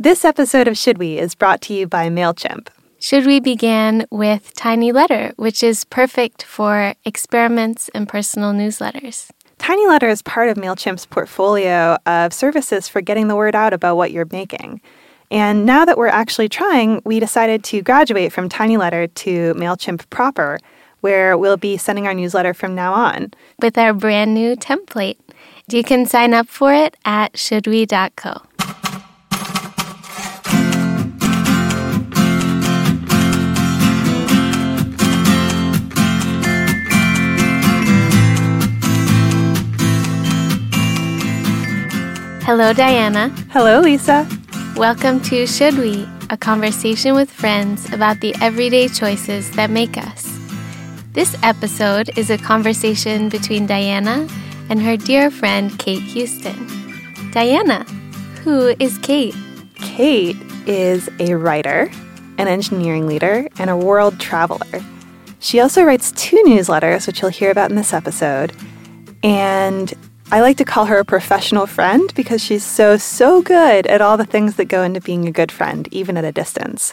This episode of Should We is brought to you by MailChimp. Should We began with Tiny Letter, which is perfect for experiments and personal newsletters. Tiny Letter is part of MailChimp's portfolio of services for getting the word out about what you're making. And now that we're actually trying, we decided to graduate from Tiny Letter to MailChimp proper, where we'll be sending our newsletter from now on. With our brand new template. You can sign up for it at shouldwe.co. Hello, Diana. Hello, Lisa. Welcome to Should We, a conversation with friends about the everyday choices that make us. This episode is a conversation between Diana and her dear friend Cate Huston. Diana, who is Cate? Cate is a writer, an engineering leader, and a world traveler. She also writes two newsletters, which you'll hear about in this episode. And I like to call her a professional friend because she's so, so good at all the things that go into being a good friend, even at a distance.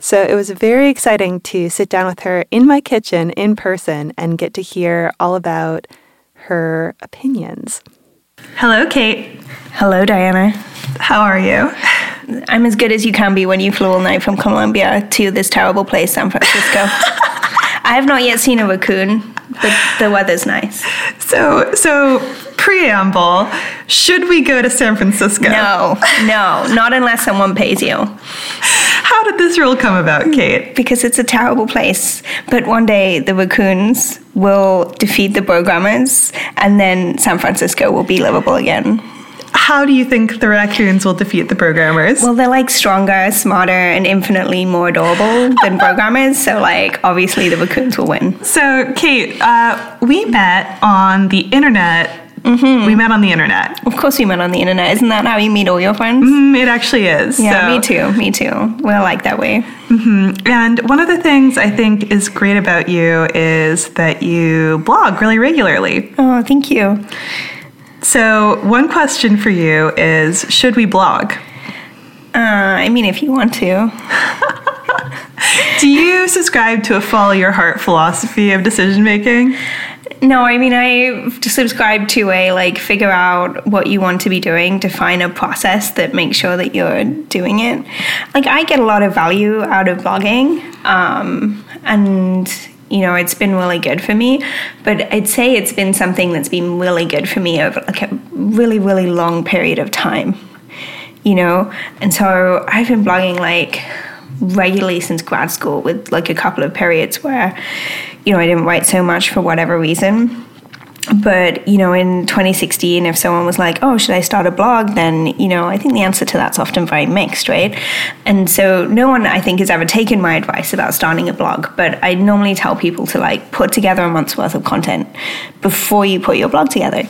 So it was very exciting to sit down with her in my kitchen in person and get to hear all about her opinions. Hello, Cate. Hello, Diana. How are you? I'm as good as you can be when you flew all night from Colombia to this terrible place, San Francisco. I have not yet seen a raccoon, but the weather's nice. So, so preamble, should we go to San Francisco? No, no, not unless someone pays you. How did this rule come about, hmm, Cate? Because it's a terrible place. But one day the raccoons will defeat the programmers, and then San Francisco will be livable again. How do you think the raccoons will defeat the programmers? Well, they're like stronger, smarter, and infinitely more adorable than programmers. So, like, obviously, the raccoons will win. So, Cate, uh, we met on the internet Mm-hmm. We met on the internet. Of course, we met on the internet. Isn't that how you meet all your friends? Mm, it actually is. Yeah, so. me too. Me too. We're like that way. Mm-hmm. And one of the things I think is great about you is that you blog really regularly. Oh, thank you. So, one question for you is Should we blog? Uh, I mean, if you want to. Do you subscribe to a follow your heart philosophy of decision making? No, I mean, I subscribe to a like figure out what you want to be doing, define a process that makes sure that you're doing it. Like, I get a lot of value out of blogging, um, and you know, it's been really good for me. But I'd say it's been something that's been really good for me over like a really, really long period of time, you know? And so I've been blogging like regularly since grad school with like a couple of periods where, you know, I didn't write so much for whatever reason. But, you know, in 2016, if someone was like, oh, should I start a blog? Then, you know, I think the answer to that's often very mixed, right? And so no one, I think, has ever taken my advice about starting a blog. But I normally tell people to like put together a month's worth of content before you put your blog together.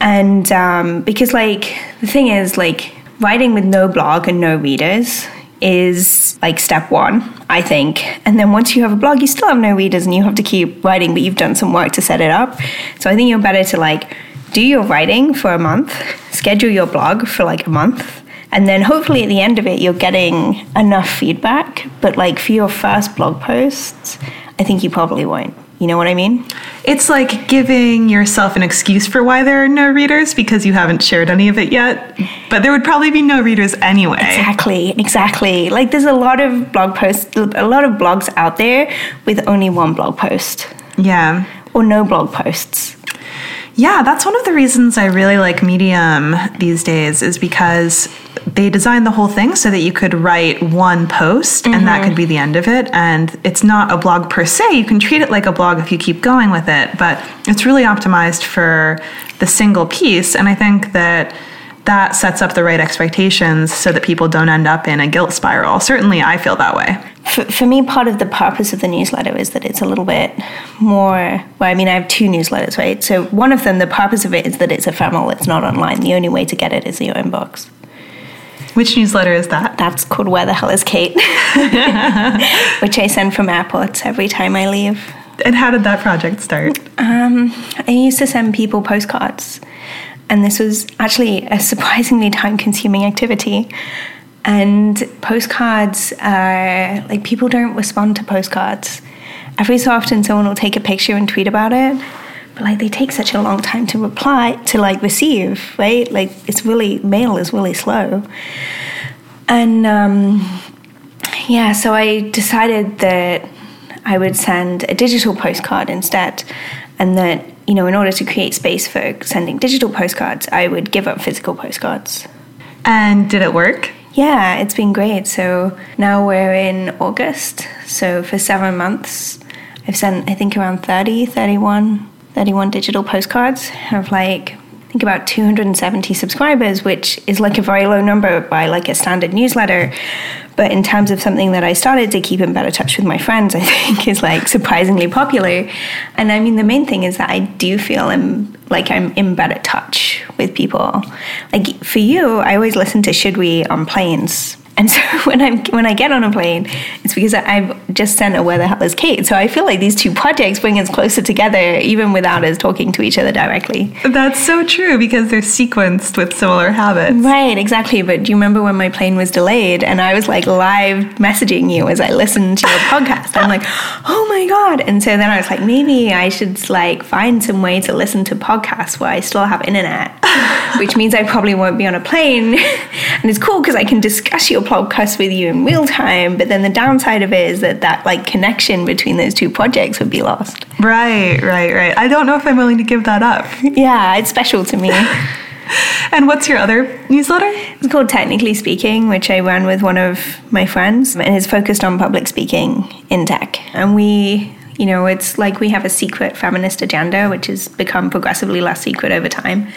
And um, because, like, the thing is, like, writing with no blog and no readers is like step one, I think. And then once you have a blog, you still have no readers and you have to keep writing, but you've done some work to set it up. So I think you're better to like do your writing for a month, schedule your blog for like a month, and then hopefully at the end of it, you're getting enough feedback. But like for your first blog posts, I think you probably won't. You know what I mean? It's like giving yourself an excuse for why there are no readers because you haven't shared any of it yet. But there would probably be no readers anyway. Exactly, exactly. Like there's a lot of blog posts, a lot of blogs out there with only one blog post. Yeah. Or no blog posts. Yeah, that's one of the reasons I really like Medium these days is because they designed the whole thing so that you could write one post mm-hmm. and that could be the end of it. And it's not a blog per se. You can treat it like a blog if you keep going with it, but it's really optimized for the single piece. And I think that that sets up the right expectations so that people don't end up in a guilt spiral. Certainly, I feel that way. For, for me, part of the purpose of the newsletter is that it's a little bit more. Well, I mean, I have two newsletters, right? So, one of them, the purpose of it is that it's ephemeral, it's not online. The only way to get it is in your inbox. Which newsletter is that? That's called Where the Hell is Cate, which I send from airports every time I leave. And how did that project start? Um, I used to send people postcards and this was actually a surprisingly time consuming activity. And postcards are like people don't respond to postcards. Every so often, someone will take a picture and tweet about it, but like they take such a long time to reply to like receive, right? Like it's really mail is really slow. And um, yeah, so I decided that I would send a digital postcard instead, and that you know, in order to create space for sending digital postcards, I would give up physical postcards. And did it work? Yeah, it's been great. So now we're in August. So for seven months, I've sent, I think, around 30, 31, 31 digital postcards of like, think about 270 subscribers, which is like a very low number by like a standard newsletter. But in terms of something that I started to keep in better touch with my friends, I think is like surprisingly popular. And I mean, the main thing is that I do feel I'm like I'm in better touch with people. Like for you, I always listen to Should We on planes and so when I'm when I get on a plane, it's because I've just sent a Where the Hell is Cate. So I feel like these two projects bring us closer together, even without us talking to each other directly. That's so true because they're sequenced with similar habits. Right, exactly. But do you remember when my plane was delayed and I was like live messaging you as I listened to your podcast? I'm like, oh my god! And so then I was like, maybe I should like find some way to listen to podcasts where I still have internet, which means I probably won't be on a plane. and it's cool because I can discuss your podcast with you in real time but then the downside of it is that that like connection between those two projects would be lost. Right right right. I don't know if i'm willing to give that up. Yeah it's special to me. And what's your other newsletter? It's called technically speaking which i run with one of my friends and is focused on public speaking in tech. And we you know, it's like we have a secret feminist agenda, which has become progressively less secret over time.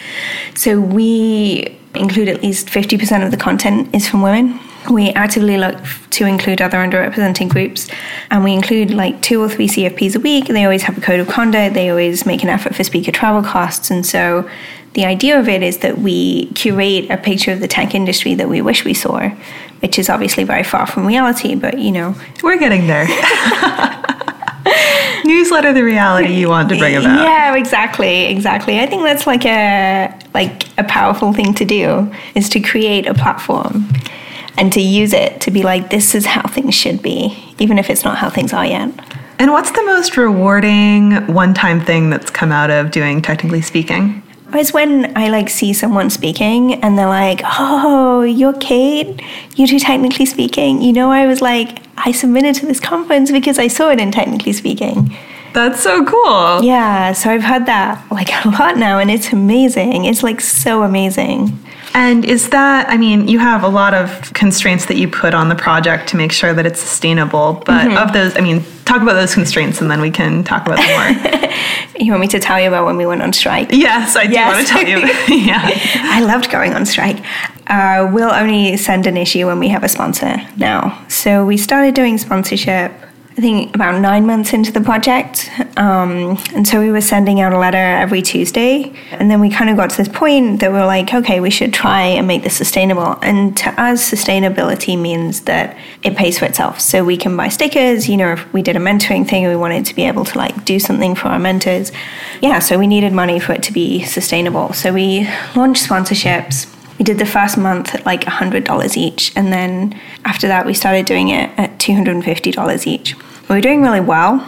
So we include at least 50% of the content is from women. We actively look to include other underrepresented groups, and we include like two or three CFPs a week. They always have a code of conduct, they always make an effort for speaker travel costs. And so the idea of it is that we curate a picture of the tech industry that we wish we saw, which is obviously very far from reality, but you know. We're getting there. Newsletter the reality you want to bring about. Yeah, exactly, exactly. I think that's like a like a powerful thing to do is to create a platform and to use it to be like this is how things should be, even if it's not how things are yet. And what's the most rewarding one-time thing that's come out of doing technically speaking? It's when I like see someone speaking and they're like, "Oh, you're Cate. You do technically speaking." You know, I was like, I submitted to this conference because I saw it in technically speaking. That's so cool. Yeah, so I've had that like a lot now, and it's amazing. It's like so amazing. And is that, I mean, you have a lot of constraints that you put on the project to make sure that it's sustainable. But mm-hmm. of those, I mean, talk about those constraints and then we can talk about them more. you want me to tell you about when we went on strike? Yes, I do yes. want to tell you. yeah. I loved going on strike. Uh, we'll only send an issue when we have a sponsor now. So we started doing sponsorship I think about nine months into the project. Um, and so we were sending out a letter every Tuesday. And then we kind of got to this point that we are like, okay, we should try and make this sustainable. And to us, sustainability means that it pays for itself. So we can buy stickers. You know, if we did a mentoring thing, we wanted to be able to like do something for our mentors. Yeah, so we needed money for it to be sustainable. So we launched sponsorships we did the first month at like $100 each. And then after that, we started doing it at $250 each. We were doing really well.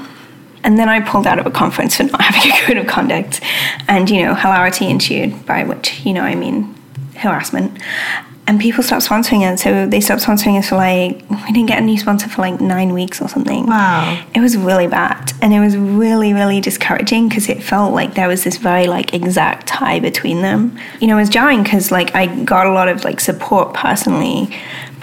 And then I pulled out of a conference for not having a code of conduct. And, you know, hilarity ensued, by which, you know, I mean harassment and people stopped sponsoring it. So they stopped sponsoring us for like we didn't get a new sponsor for like nine weeks or something. Wow, it was really bad, and it was really really discouraging because it felt like there was this very like exact tie between them. You know, it was jarring because like I got a lot of like support personally,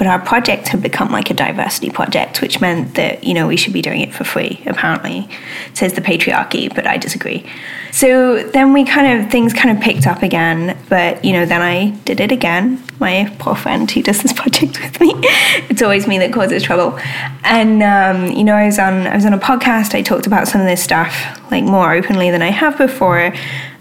but our project had become like a diversity project, which meant that you know we should be doing it for free. Apparently, says the patriarchy, but I disagree. So then we kind of things kind of picked up again, but you know then I did it again. My poor friend who does this project with me, it's always me that causes trouble. And um, you know I was on I was on a podcast. I talked about some of this stuff like more openly than I have before.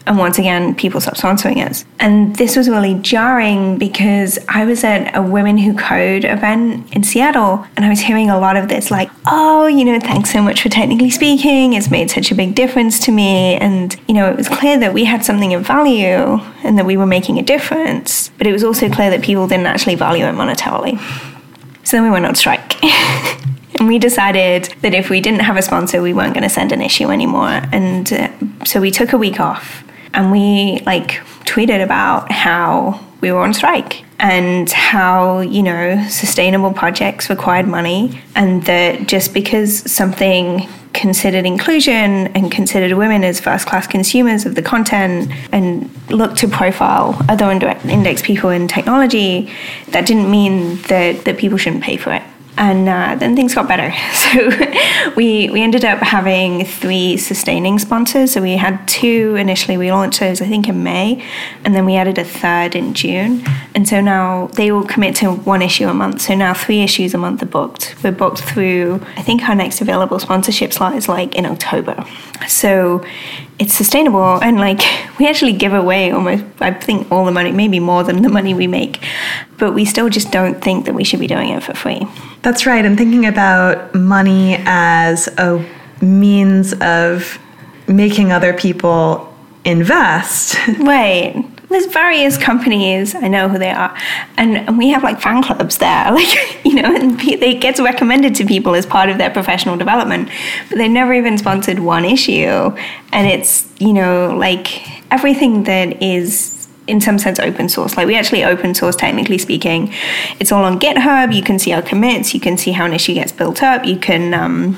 And once again, people stopped sponsoring us. And this was really jarring because I was at a Women Who Code event in Seattle and I was hearing a lot of this like, oh, you know, thanks so much for technically speaking. It's made such a big difference to me. And, you know, it was clear that we had something of value and that we were making a difference. But it was also clear that people didn't actually value it monetarily. So then we went on strike. And we decided that if we didn't have a sponsor, we weren't going to send an issue anymore. And uh, so we took a week off and we like tweeted about how we were on strike and how, you know, sustainable projects required money and that just because something considered inclusion and considered women as first class consumers of the content and looked to profile other index people in technology, that didn't mean that, that people shouldn't pay for it and uh, then things got better. So we we ended up having three sustaining sponsors. So we had two initially. We launched those I think in May, and then we added a third in June. And so now they all commit to one issue a month. So now three issues a month are booked. We're booked through. I think our next available sponsorship slot is like in October. So it's sustainable and like we actually give away almost i think all the money maybe more than the money we make but we still just don't think that we should be doing it for free. That's right. And thinking about money as a means of making other people invest. Right there's various companies i know who they are and, and we have like fan clubs there. Like you know and they gets recommended to people as part of their professional development but they never even sponsored one issue. And it's you know like everything that is in some sense open source. Like we actually open source technically speaking. It's all on github. You can see our commits. You can see how an issue gets built up. You can um,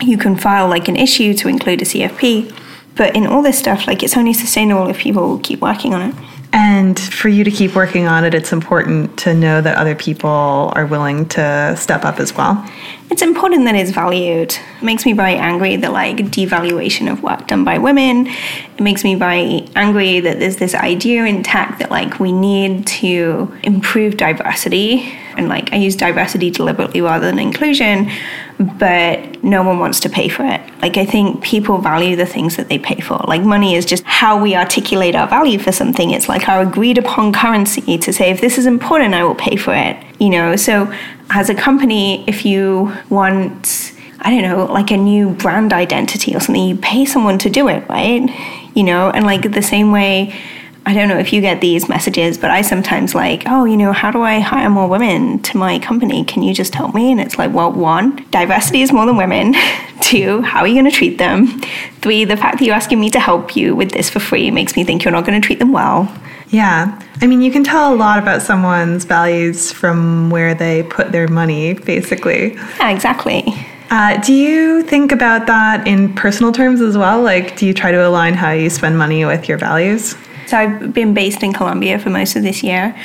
you can file like an issue to include a cfp but in all this stuff, like it's only sustainable if people keep working on it. And for you to keep working on it, it's important to know that other people are willing to step up as well. It's important that it's valued. It makes me very angry that like devaluation of work done by women. It makes me very angry that there's this idea in tech that like we need to improve diversity and like I use diversity deliberately rather than inclusion, but no one wants to pay for it. Like I think people value the things that they pay for. Like money is just how we articulate our value for something. It's like our agreed upon currency to say if this is important, I will pay for it. You know, so as a company, if you want I don't know, like a new brand identity or something, you pay someone to do it, right? You know, and like the same way I don't know if you get these messages, but I sometimes like, oh, you know, how do I hire more women to my company? Can you just help me? And it's like, well, one, diversity is more than women. Two, how are you going to treat them? Three, the fact that you're asking me to help you with this for free makes me think you're not going to treat them well. Yeah. I mean, you can tell a lot about someone's values from where they put their money, basically. Yeah, exactly. Uh, do you think about that in personal terms as well? Like, do you try to align how you spend money with your values? So I've been based in Colombia for most of this year,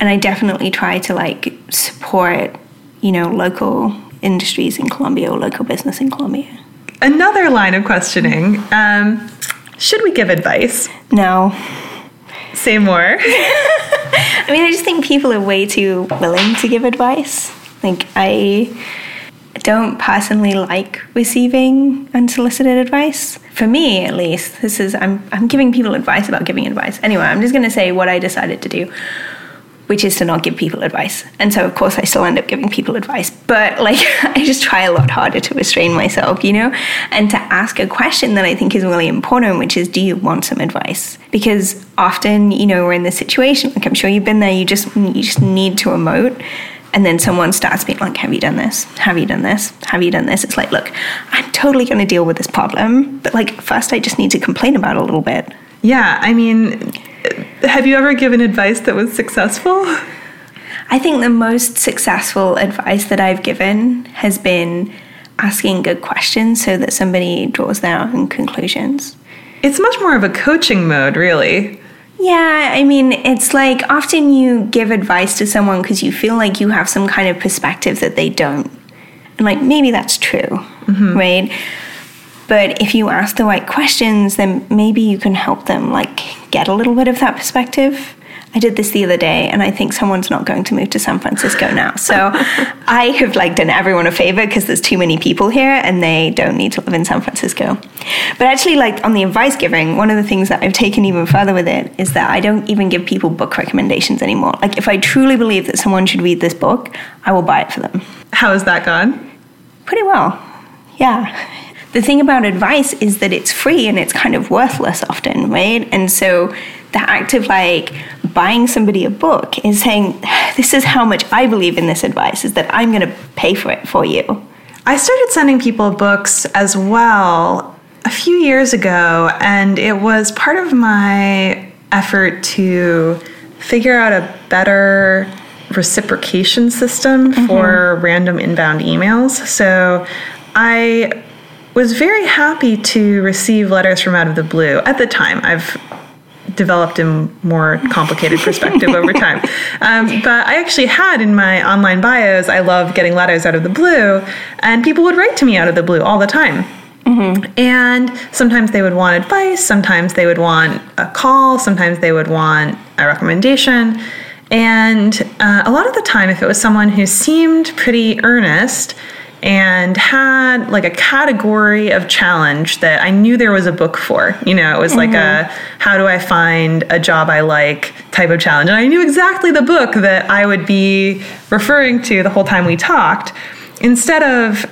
and I definitely try to like support, you know, local industries in Colombia or local business in Colombia. Another line of questioning: um, Should we give advice? No. Say more. I mean, I just think people are way too willing to give advice. Like I don't personally like receiving unsolicited advice. For me, at least, this is I'm I'm giving people advice about giving advice. Anyway, I'm just going to say what I decided to do, which is to not give people advice. And so, of course, I still end up giving people advice, but like I just try a lot harder to restrain myself, you know, and to ask a question that I think is really important, which is, do you want some advice? Because often, you know, we're in this situation. Like I'm sure you've been there. You just you just need to emote and then someone starts being like, Have you done this? Have you done this? Have you done this? It's like, Look, I'm totally going to deal with this problem. But like, first, I just need to complain about it a little bit. Yeah. I mean, have you ever given advice that was successful? I think the most successful advice that I've given has been asking good questions so that somebody draws their own conclusions. It's much more of a coaching mode, really. Yeah, I mean, it's like often you give advice to someone because you feel like you have some kind of perspective that they don't. And like maybe that's true, mm-hmm. right? But if you ask the right questions, then maybe you can help them like get a little bit of that perspective. I did this the other day, and I think someone's not going to move to San Francisco now. So I have like done everyone a favor because there's too many people here, and they don't need to live in San Francisco. But actually, like on the advice giving, one of the things that I've taken even further with it is that I don't even give people book recommendations anymore. Like if I truly believe that someone should read this book, I will buy it for them. How has that gone? Pretty well. Yeah. The thing about advice is that it's free and it's kind of worthless often, right? And so the act of like buying somebody a book is saying, This is how much I believe in this advice, is that I'm going to pay for it for you. I started sending people books as well a few years ago, and it was part of my effort to figure out a better reciprocation system mm-hmm. for random inbound emails. So I was very happy to receive letters from out of the blue at the time. I've developed a more complicated perspective over time. Um, but I actually had in my online bios, I love getting letters out of the blue, and people would write to me out of the blue all the time. Mm-hmm. And sometimes they would want advice, sometimes they would want a call, sometimes they would want a recommendation. And uh, a lot of the time, if it was someone who seemed pretty earnest, and had like a category of challenge that I knew there was a book for. You know, it was mm-hmm. like a mm-hmm. how do I find a job I like type of challenge. And I knew exactly the book that I would be referring to the whole time we talked. Instead of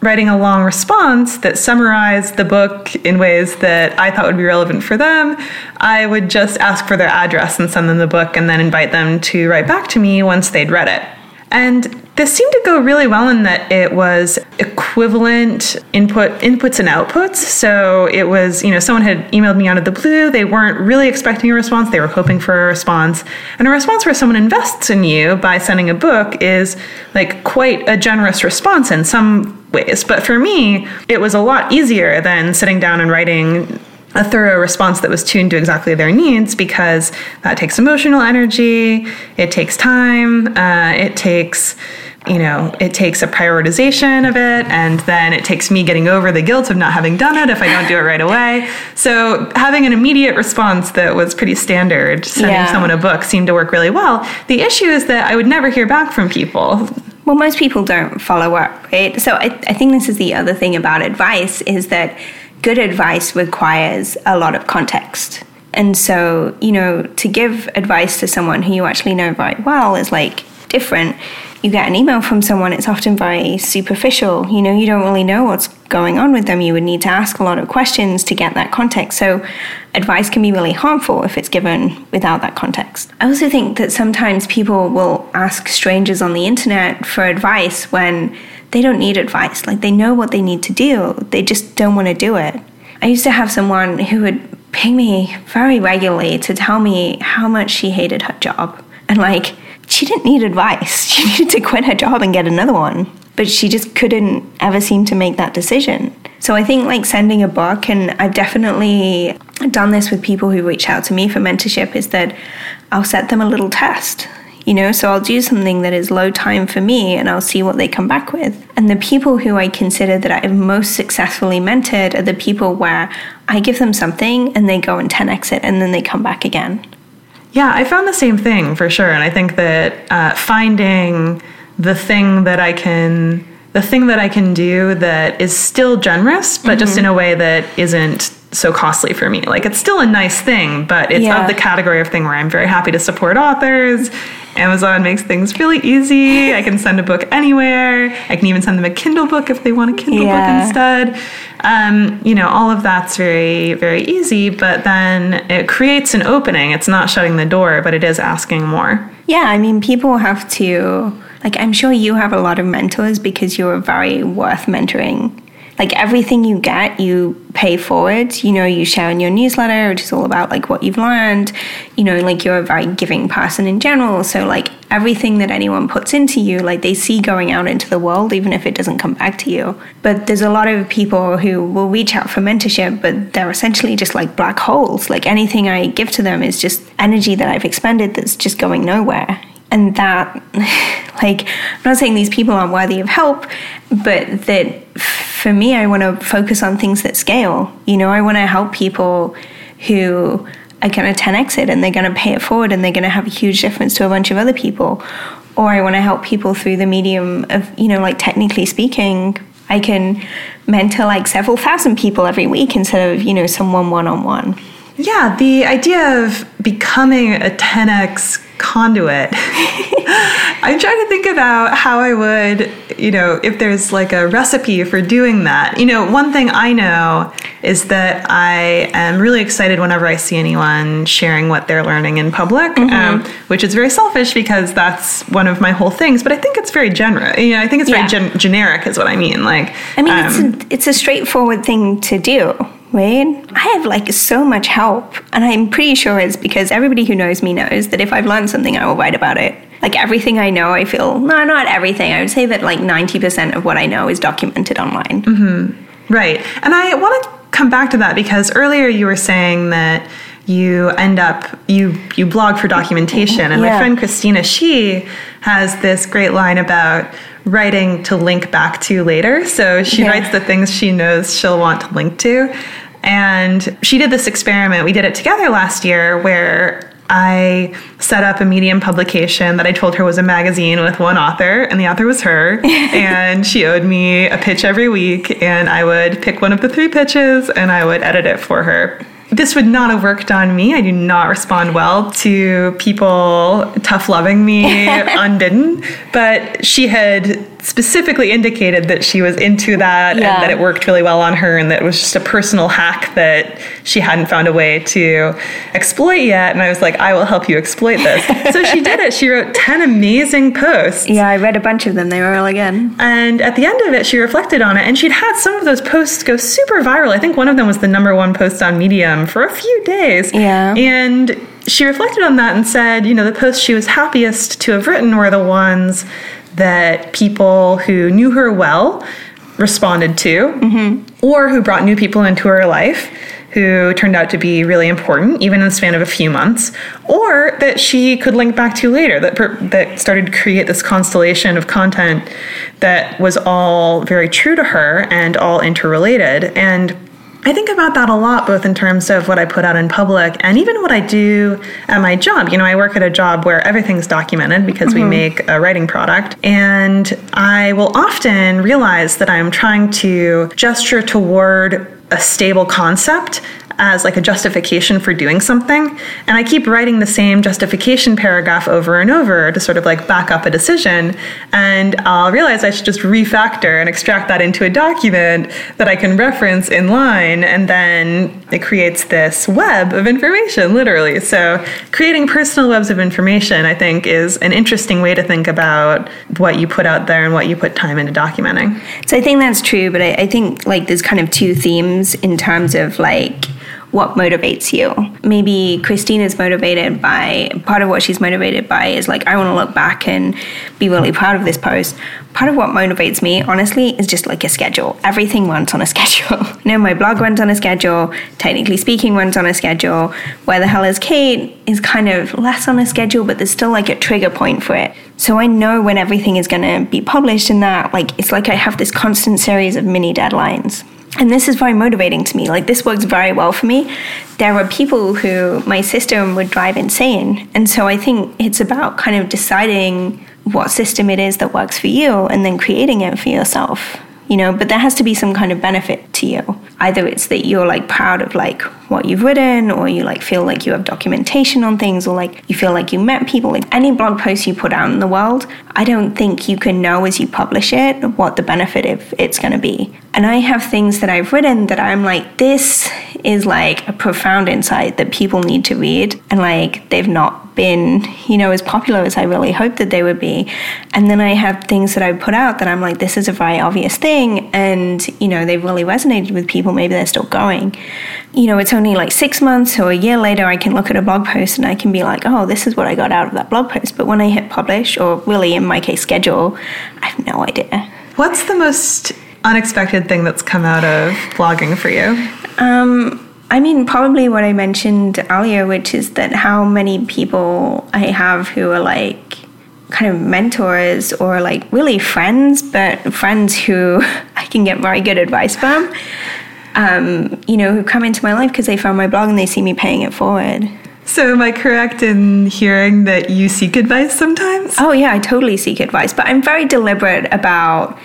writing a long response that summarized the book in ways that I thought would be relevant for them, I would just ask for their address and send them the book and then invite them to write back to me once they'd read it. And this seemed to go really well in that it was equivalent input inputs and outputs. So it was, you know, someone had emailed me out of the blue. They weren't really expecting a response. They were hoping for a response. And a response where someone invests in you by sending a book is like quite a generous response in some ways. But for me, it was a lot easier than sitting down and writing a thorough response that was tuned to exactly their needs because that takes emotional energy, it takes time, uh, it takes you know, it takes a prioritization of it, and then it takes me getting over the guilt of not having done it if I don't do it right away. So, having an immediate response that was pretty standard, sending yeah. someone a book, seemed to work really well. The issue is that I would never hear back from people. Well, most people don't follow up, right? So, I, I think this is the other thing about advice is that good advice requires a lot of context. And so, you know, to give advice to someone who you actually know very well is like different. You get an email from someone, it's often very superficial. You know, you don't really know what's going on with them. You would need to ask a lot of questions to get that context. So, advice can be really harmful if it's given without that context. I also think that sometimes people will ask strangers on the internet for advice when they don't need advice. Like they know what they need to do, they just don't want to do it. I used to have someone who would ping me very regularly to tell me how much she hated her job. And like, she didn't need advice. She needed to quit her job and get another one. But she just couldn't ever seem to make that decision. So I think like sending a book, and I've definitely done this with people who reach out to me for mentorship, is that I'll set them a little test you know so i'll do something that is low time for me and i'll see what they come back with. And the people who i consider that i've most successfully mentored are the people where i give them something and they go and 10x it and then they come back again. Yeah i found the same thing for sure. And i think that uh, finding the thing that i can the thing that i can do that is still generous but mm-hmm. just in a way that isn't so costly for me. Like it's still a nice thing, but it's yeah. of the category of thing where I'm very happy to support authors Amazon makes things really easy. I can send a book anywhere. I can even send them a Kindle book if they want a Kindle yeah. book instead. Um, you know, all of that's very, very easy, but then it creates an opening. It's not shutting the door, but it is asking more. Yeah, I mean, people have to, like, I'm sure you have a lot of mentors because you're very worth mentoring like everything you get, you pay forward. You know, you share in your newsletter, which is all about like what you've learned. You know, like you're a very giving person in general. So like everything that anyone puts into you, like they see going out into the world, even if it doesn't come back to you. But there's a lot of people who will reach out for mentorship, but they're essentially just like black holes. Like anything I give to them is just energy that I've expended that's just going nowhere and that like i'm not saying these people aren't worthy of help but that for me i want to focus on things that scale you know i want to help people who are going to 10x it and they're going to pay it forward and they're going to have a huge difference to a bunch of other people. Or I want to help people through the medium of, you know, like technically speaking, I can mentor like several thousand people every week instead of, you know, someone one on one. Yeah, the idea of becoming a 10x conduit. I'm trying to think about how I would, you know, if there's like a recipe for doing that. You know, one thing I know is that I am really excited whenever I see anyone sharing what they're learning in public, mm-hmm. um, which is very selfish because that's one of my whole things. But I think it's very general. You know, I think it's very yeah. gen- generic, is what I mean. Like, I mean, um, it's, a, it's a straightforward thing to do right? I have like so much help, and I'm pretty sure it's because everybody who knows me knows that if I've learned something, I will write about it. Like everything I know, I feel no, not everything. I would say that like 90% of what I know is documented online. Mm-hmm. Right. And I want to come back to that because earlier you were saying that you end up you you blog for documentation and yeah. my friend christina she has this great line about writing to link back to later. So she yeah. writes the things she knows she'll want to link to. And she did this experiment. We did it together last year where I set up a Medium publication that I told her was a magazine with one author, and the author was her. and she owed me a pitch every week, and I would pick one of the three pitches and I would edit it for her this would not have worked on me. I do not respond well to people tough loving me unbidden. But she had specifically indicated that she was into that yeah. and that it worked really well on her and that it was just a personal hack that she hadn't found a way to exploit yet. And I was like, I will help you exploit this. so she did it. She wrote 10 amazing posts. Yeah, I read a bunch of them. They were all again. And at the end of it, she reflected on it and she'd had some of those posts go super viral. I think one of them was the number one post on Medium for a few days. Yeah. And she reflected on that and said, you know, the posts she was happiest to have written were the ones that people who knew her well responded to, mm-hmm. or who brought new people into her life who turned out to be really important, even in the span of a few months, or that she could link back to later, that per- that started to create this constellation of content that was all very true to her and all interrelated. And I think about that a lot, both in terms of what I put out in public and even what I do at my job. You know, I work at a job where everything's documented because mm-hmm. we make a writing product. And I will often realize that I'm trying to gesture toward a stable concept as like a justification for doing something. And I keep writing the same justification paragraph over and over to sort of like back up a decision. And I'll realize I should just refactor and extract that into a document that I can reference in line. And then it creates this web of information, literally. So creating personal webs of information, I think, is an interesting way to think about what you put out there and what you put time into documenting. So I think that's true, but I, I think like there's kind of two themes in terms of like what motivates you. Maybe Christine is motivated by part of what she's motivated by is like, I want to look back and be really proud of this post. Part of what motivates me, honestly, is just like a schedule. Everything runs on a schedule. know, my blog runs on a schedule, technically speaking, runs on a schedule. Where the hell is Cate is kind of less on a schedule, but there's still like a trigger point for it. So I know when everything is going to be published and that, like, it's like I have this constant series of mini deadlines. And this is very motivating to me. Like, this works very well for me. There are people who my system would drive insane. And so I think it's about kind of deciding what system it is that works for you and then creating it for yourself you know but there has to be some kind of benefit to you. Either it's that you're like proud of like what you've written or you like feel like you have documentation on things or like you feel like you met people. Like any blog post you put out in the world i don't think you can know as you publish it what the benefit of it's going to be. And i have things that i've written that i'm like this is like a profound insight that people need to read and like they've not been, you know, as popular as I really hoped that they would be. And then I have things that I put out that I'm like, this is a very obvious thing. And, you know, they've really resonated with people. Maybe they're still going. You know, it's only like six months or a year later, I can look at a blog post and I can be like, oh, this is what I got out of that blog post. But when I hit publish, or really in my case, schedule, I have no idea. What's the most unexpected thing that's come out of blogging for you? Um, I mean, probably what I mentioned earlier, which is that how many people I have who are like kind of mentors or like really friends, but friends who I can get very good advice from. um, you know, who come into my life because they found my blog and they see me paying it forward. So, am I correct in hearing that you seek advice sometimes? Oh, yeah, I totally seek advice, but I'm very deliberate about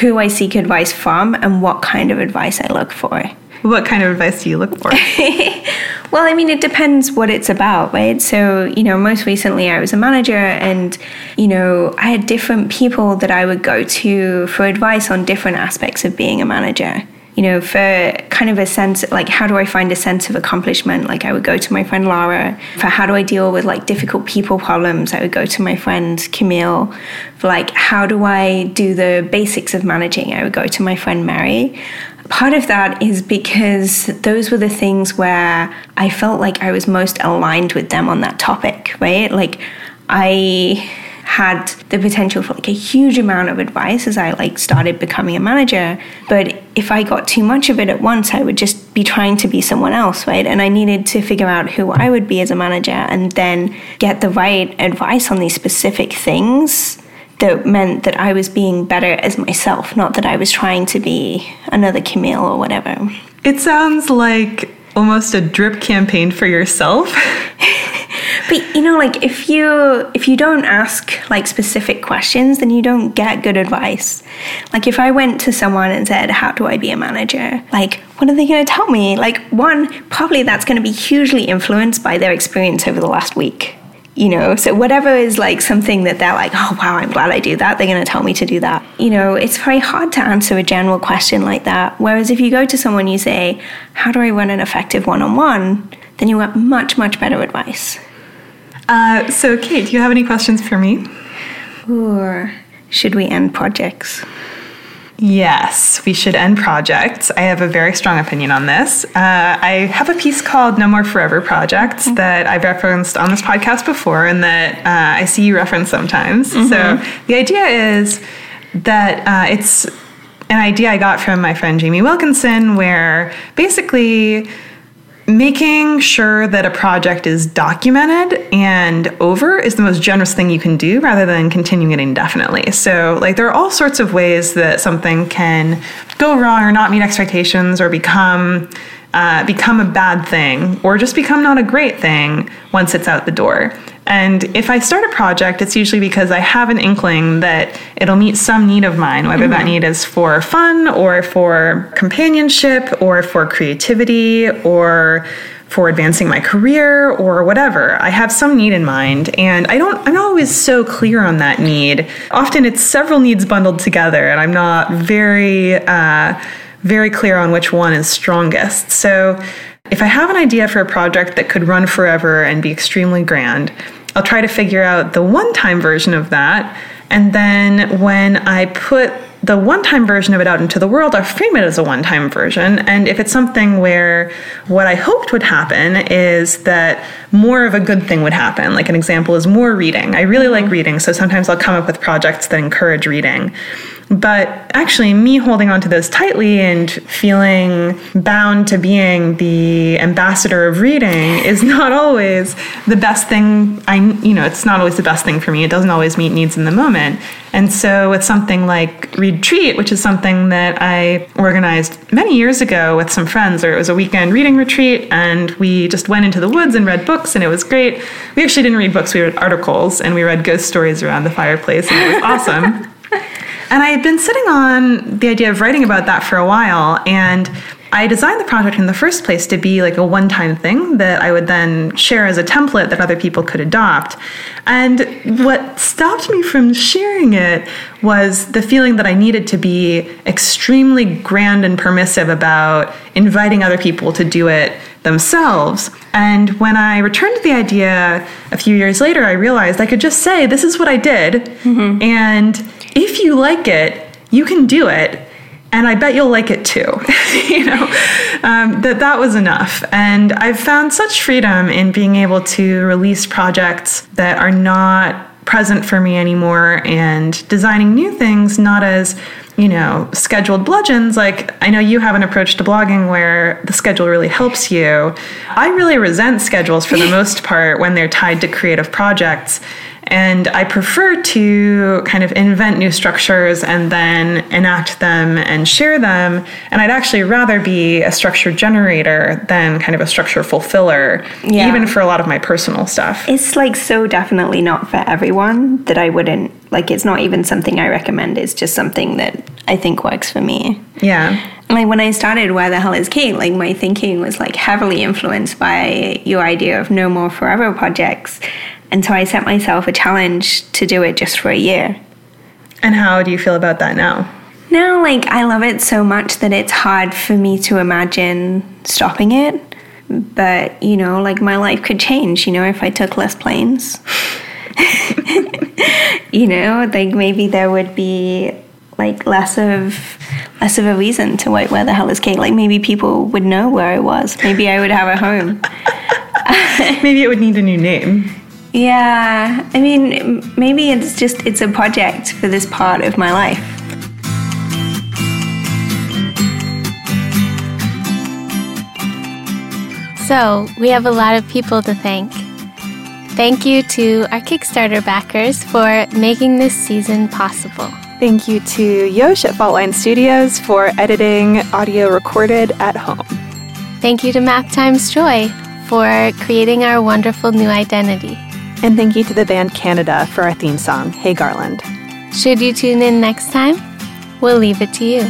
who I seek advice from and what kind of advice I look for. What kind of advice do you look for? well, I mean, it depends what it's about, right? So, you know, most recently I was a manager and, you know, I had different people that I would go to for advice on different aspects of being a manager. You know, for kind of a sense, like, how do I find a sense of accomplishment? Like, I would go to my friend Lara. For how do I deal with like difficult people problems? I would go to my friend Camille. For like, how do I do the basics of managing? I would go to my friend Mary part of that is because those were the things where I felt like I was most aligned with them on that topic, right? Like I had the potential for like a huge amount of advice as I like started becoming a manager, but if I got too much of it at once, I would just be trying to be someone else, right? And I needed to figure out who I would be as a manager and then get the right advice on these specific things that meant that I was being better as myself, not that I was trying to be another Camille or whatever. It sounds like almost a drip campaign for yourself. but you know like if you if you don't ask like specific questions then you don't get good advice like if i went to someone and said how do i be a manager like what are they going to tell me like one probably that's going to be hugely influenced by their experience over the last week you know so whatever is like something that they're like oh wow i'm glad i do that they're going to tell me to do that. You know it's very hard to answer a general question like that. Whereas if you go to someone you say how do i run an effective one-on-one? then you get much much better advice. Uh, so cate do you have any questions for me? Or should we end projects Yes, we should end projects. I have a very strong opinion on this. Uh, I have a piece called No More Forever Projects mm-hmm. that I've referenced on this podcast before and that uh, I see you reference sometimes. Mm-hmm. So the idea is that uh, it's an idea I got from my friend Jamie Wilkinson, where basically making sure that a project is documented and over is the most generous thing you can do rather than continuing it indefinitely. So, like, there are all sorts of ways that something can go wrong or not meet expectations or become. Uh, become a bad thing or just become not a great thing once it's out the door. And if I start a project, it's usually because I have an inkling that it'll meet some need of mine, whether mm-hmm. that need is for fun or for companionship or for creativity or for advancing my career or whatever. I have some need in mind and I don't I'm not always so clear on that need. Often it's several needs bundled together and I'm not very uh, very clear on which one is strongest. So if I have an idea for a project that could run forever and be extremely grand, I'll try to figure out the one time version of that. And then when I put the one time version of it out into the world, I'll frame it as a one time version. And if it's something where what I hoped would happen is that more of a good thing would happen, like an example is more reading. I really like reading, so sometimes I'll come up with projects that encourage reading. But actually, me holding onto those tightly and feeling bound to being the ambassador of reading is not always the best thing. I, you know, it's not always the best thing for me. It doesn't always meet needs in the moment. And so, with something like Retreat, which is something that I organized many years ago with some friends, or it was a weekend reading retreat, and we just went into the woods and read books, and it was great. We actually didn't read books, we read articles, and we read ghost stories around the fireplace, and it was awesome. And I had been sitting on the idea of writing about that for a while, and I designed the project in the first place to be like a one time thing that I would then share as a template that other people could adopt. And what stopped me from sharing it was the feeling that I needed to be extremely grand and permissive about inviting other people to do it themselves. And when I returned to the idea a few years later, I realized I could just say, This is what I did. Mm-hmm. And if you like it, you can do it and I bet you'll like it too. you know, um, that that was enough. And I've found such freedom in being able to release projects that are not present for me anymore and designing new things not as you know scheduled bludgeons like i know you have an approach to blogging where the schedule really helps you i really resent schedules for the most part when they're tied to creative projects And I prefer to kind of invent new structures and then enact them and share them. And I'd actually rather be a structure generator than kind of a structure fulfiller, Yeah. even for a lot of my personal stuff. It's like so definitely not for everyone that I wouldn't like it's not even something I recommend. It's just something that I think works for me. Yeah. Like when I started Where the Hell is Cate, like my thinking was like heavily influenced by your idea of no more forever projects. And so I set myself a challenge to do it just for a year. And how do you feel about that now? Now, like, I love it so much that it's hard for me to imagine stopping it. But, you know, like, my life could change, you know, if I took less planes. you know, like, maybe there would be, like, less of. Less of a reason to wait where the hell is Cate. Like maybe people would know where I was. Maybe I would have a home. Maybe it would need a new name. Yeah, I mean, maybe it's just it's a project for this part of my life. So, we have a lot of people to thank. Thank you to our Kickstarter backers for making this season possible. Thank you to Yosh at Faultline Studios for editing audio recorded at home. Thank you to Math Times Joy for creating our wonderful new identity. And thank you to the band Canada for our theme song, Hey Garland. Should you tune in next time? We'll leave it to you.